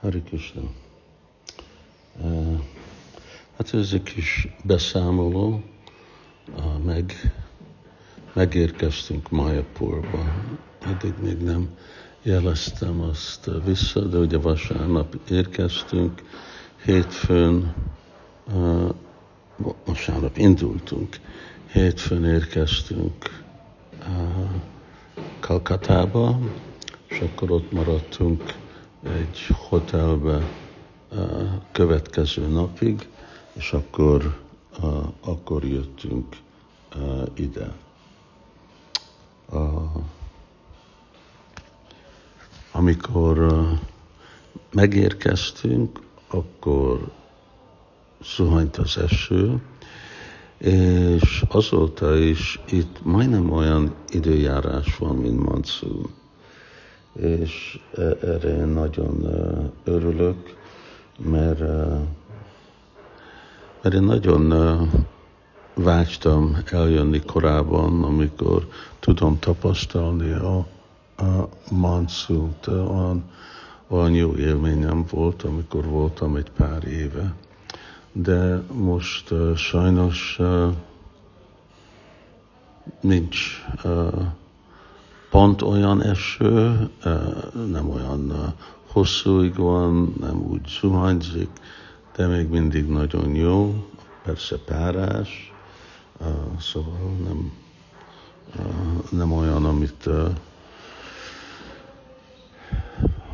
Hari Krishna. Hát ez egy kis beszámoló, meg, megérkeztünk Mayapurba. Eddig még nem jeleztem azt vissza, de ugye vasárnap érkeztünk, hétfőn, vasárnap indultunk, hétfőn érkeztünk Kalkatába, és akkor ott maradtunk egy hotelbe következő napig, és akkor, akkor jöttünk ide. Amikor megérkeztünk, akkor zuhant az eső, és azóta is itt majdnem olyan időjárás van, mint monszun és e, erre én nagyon e, örülök, mert, e, mert én nagyon vágytam eljönni korábban, amikor tudom tapasztalni a, a monszult. Olyan, olyan jó élményem volt, amikor voltam egy pár éve. De most uh, sajnos uh, nincs uh, pont olyan eső, nem olyan hosszúig van, nem úgy zuhanyzik, de még mindig nagyon jó, persze párás, szóval nem, nem olyan, amit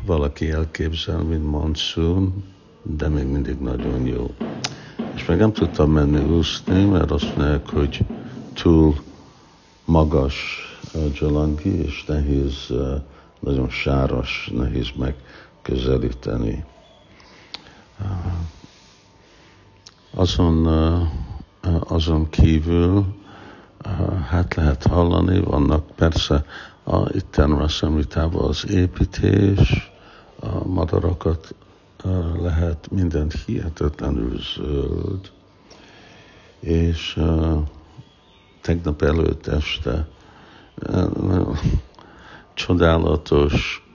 valaki elképzel, mint monsoon, de még mindig nagyon jó. És meg nem tudtam menni úszni, mert azt mondják, hogy túl magas Jalangi, és nehéz, nagyon sáros, nehéz megközelíteni. Azon, azon kívül hát lehet hallani, vannak persze a, itten Rasamritában az építés, a madarakat lehet minden hihetetlenül zöld, és tegnap előtt este csodálatos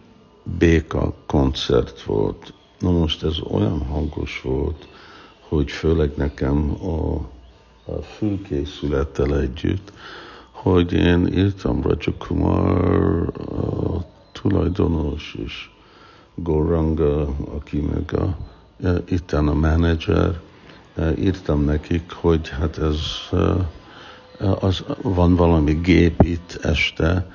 béka koncert volt. Na most ez olyan hangos volt, hogy főleg nekem a, a fülkészülettel együtt, hogy én írtam Rajakumar a tulajdonos és Goranga, aki meg a, itten a menedzser, írtam nekik, hogy hát ez az, van valami gép itt este,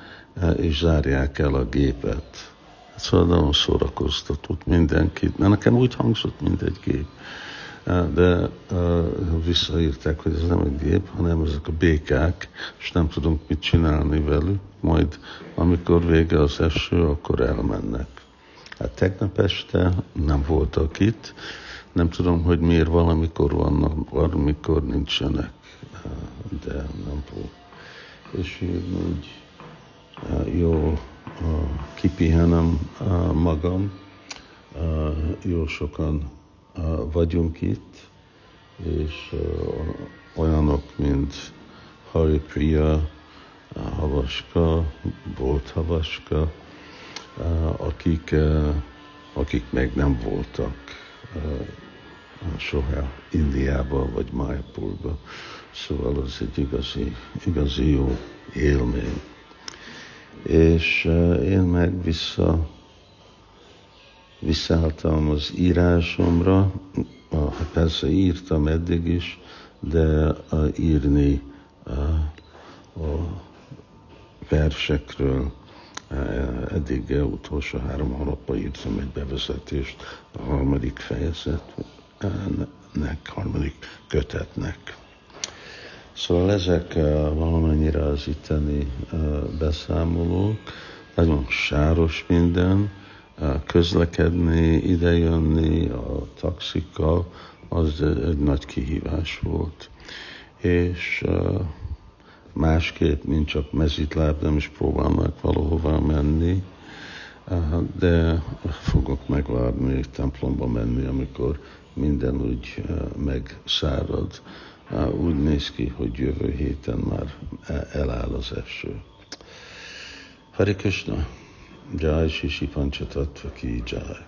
és zárják el a gépet. Szóval nagyon szórakoztatott mindenkit, mert nekem úgy hangzott, mint egy gép. De uh, visszaírták, hogy ez nem egy gép, hanem ezek a békák, és nem tudunk mit csinálni velük, majd amikor vége az eső, akkor elmennek. Hát tegnap este nem voltak itt, nem tudom, hogy miért valamikor vannak, valamikor nincsenek de nem fog. És én úgy jó kipihenem magam, jó sokan vagyunk itt, és olyanok, mint Hari Priya, Havaska, Bolt Havaska, akik, akik még nem voltak soha Indiába vagy Mayapurba. Szóval az egy igazi, igazi jó élmény. És uh, én meg vissza, visszaálltam az írásomra, uh, persze írtam eddig is, de uh, írni uh, a versekről eddig utolsó három hónapban írtam egy bevezetést a harmadik fejezetnek, harmadik kötetnek. Szóval ezek uh, valamennyire az itteni uh, beszámolók, nagyon sáros minden, uh, közlekedni, idejönni a taxikkal, az egy nagy kihívás volt. És másképp, mint csak mezitláb, nem is próbálnak valahova menni, de fogok megvárni, templomba menni, amikor minden úgy megszárad úgy néz ki, hogy jövő héten már eláll az eső. Hari Krishna, Jai Shishi Panchatatva ki Jai.